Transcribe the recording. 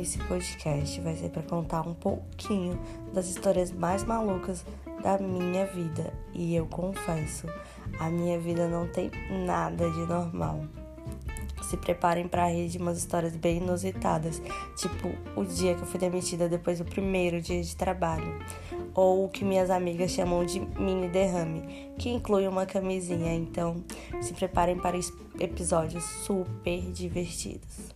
esse podcast vai ser para contar um pouquinho das histórias mais malucas da minha vida. E eu confesso, a minha vida não tem nada de normal. Se preparem para rir de umas histórias bem inusitadas, tipo o dia que eu fui demitida depois do primeiro dia de trabalho, ou o que minhas amigas chamam de mini derrame, que inclui uma camisinha. Então, se preparem para episódios super divertidos.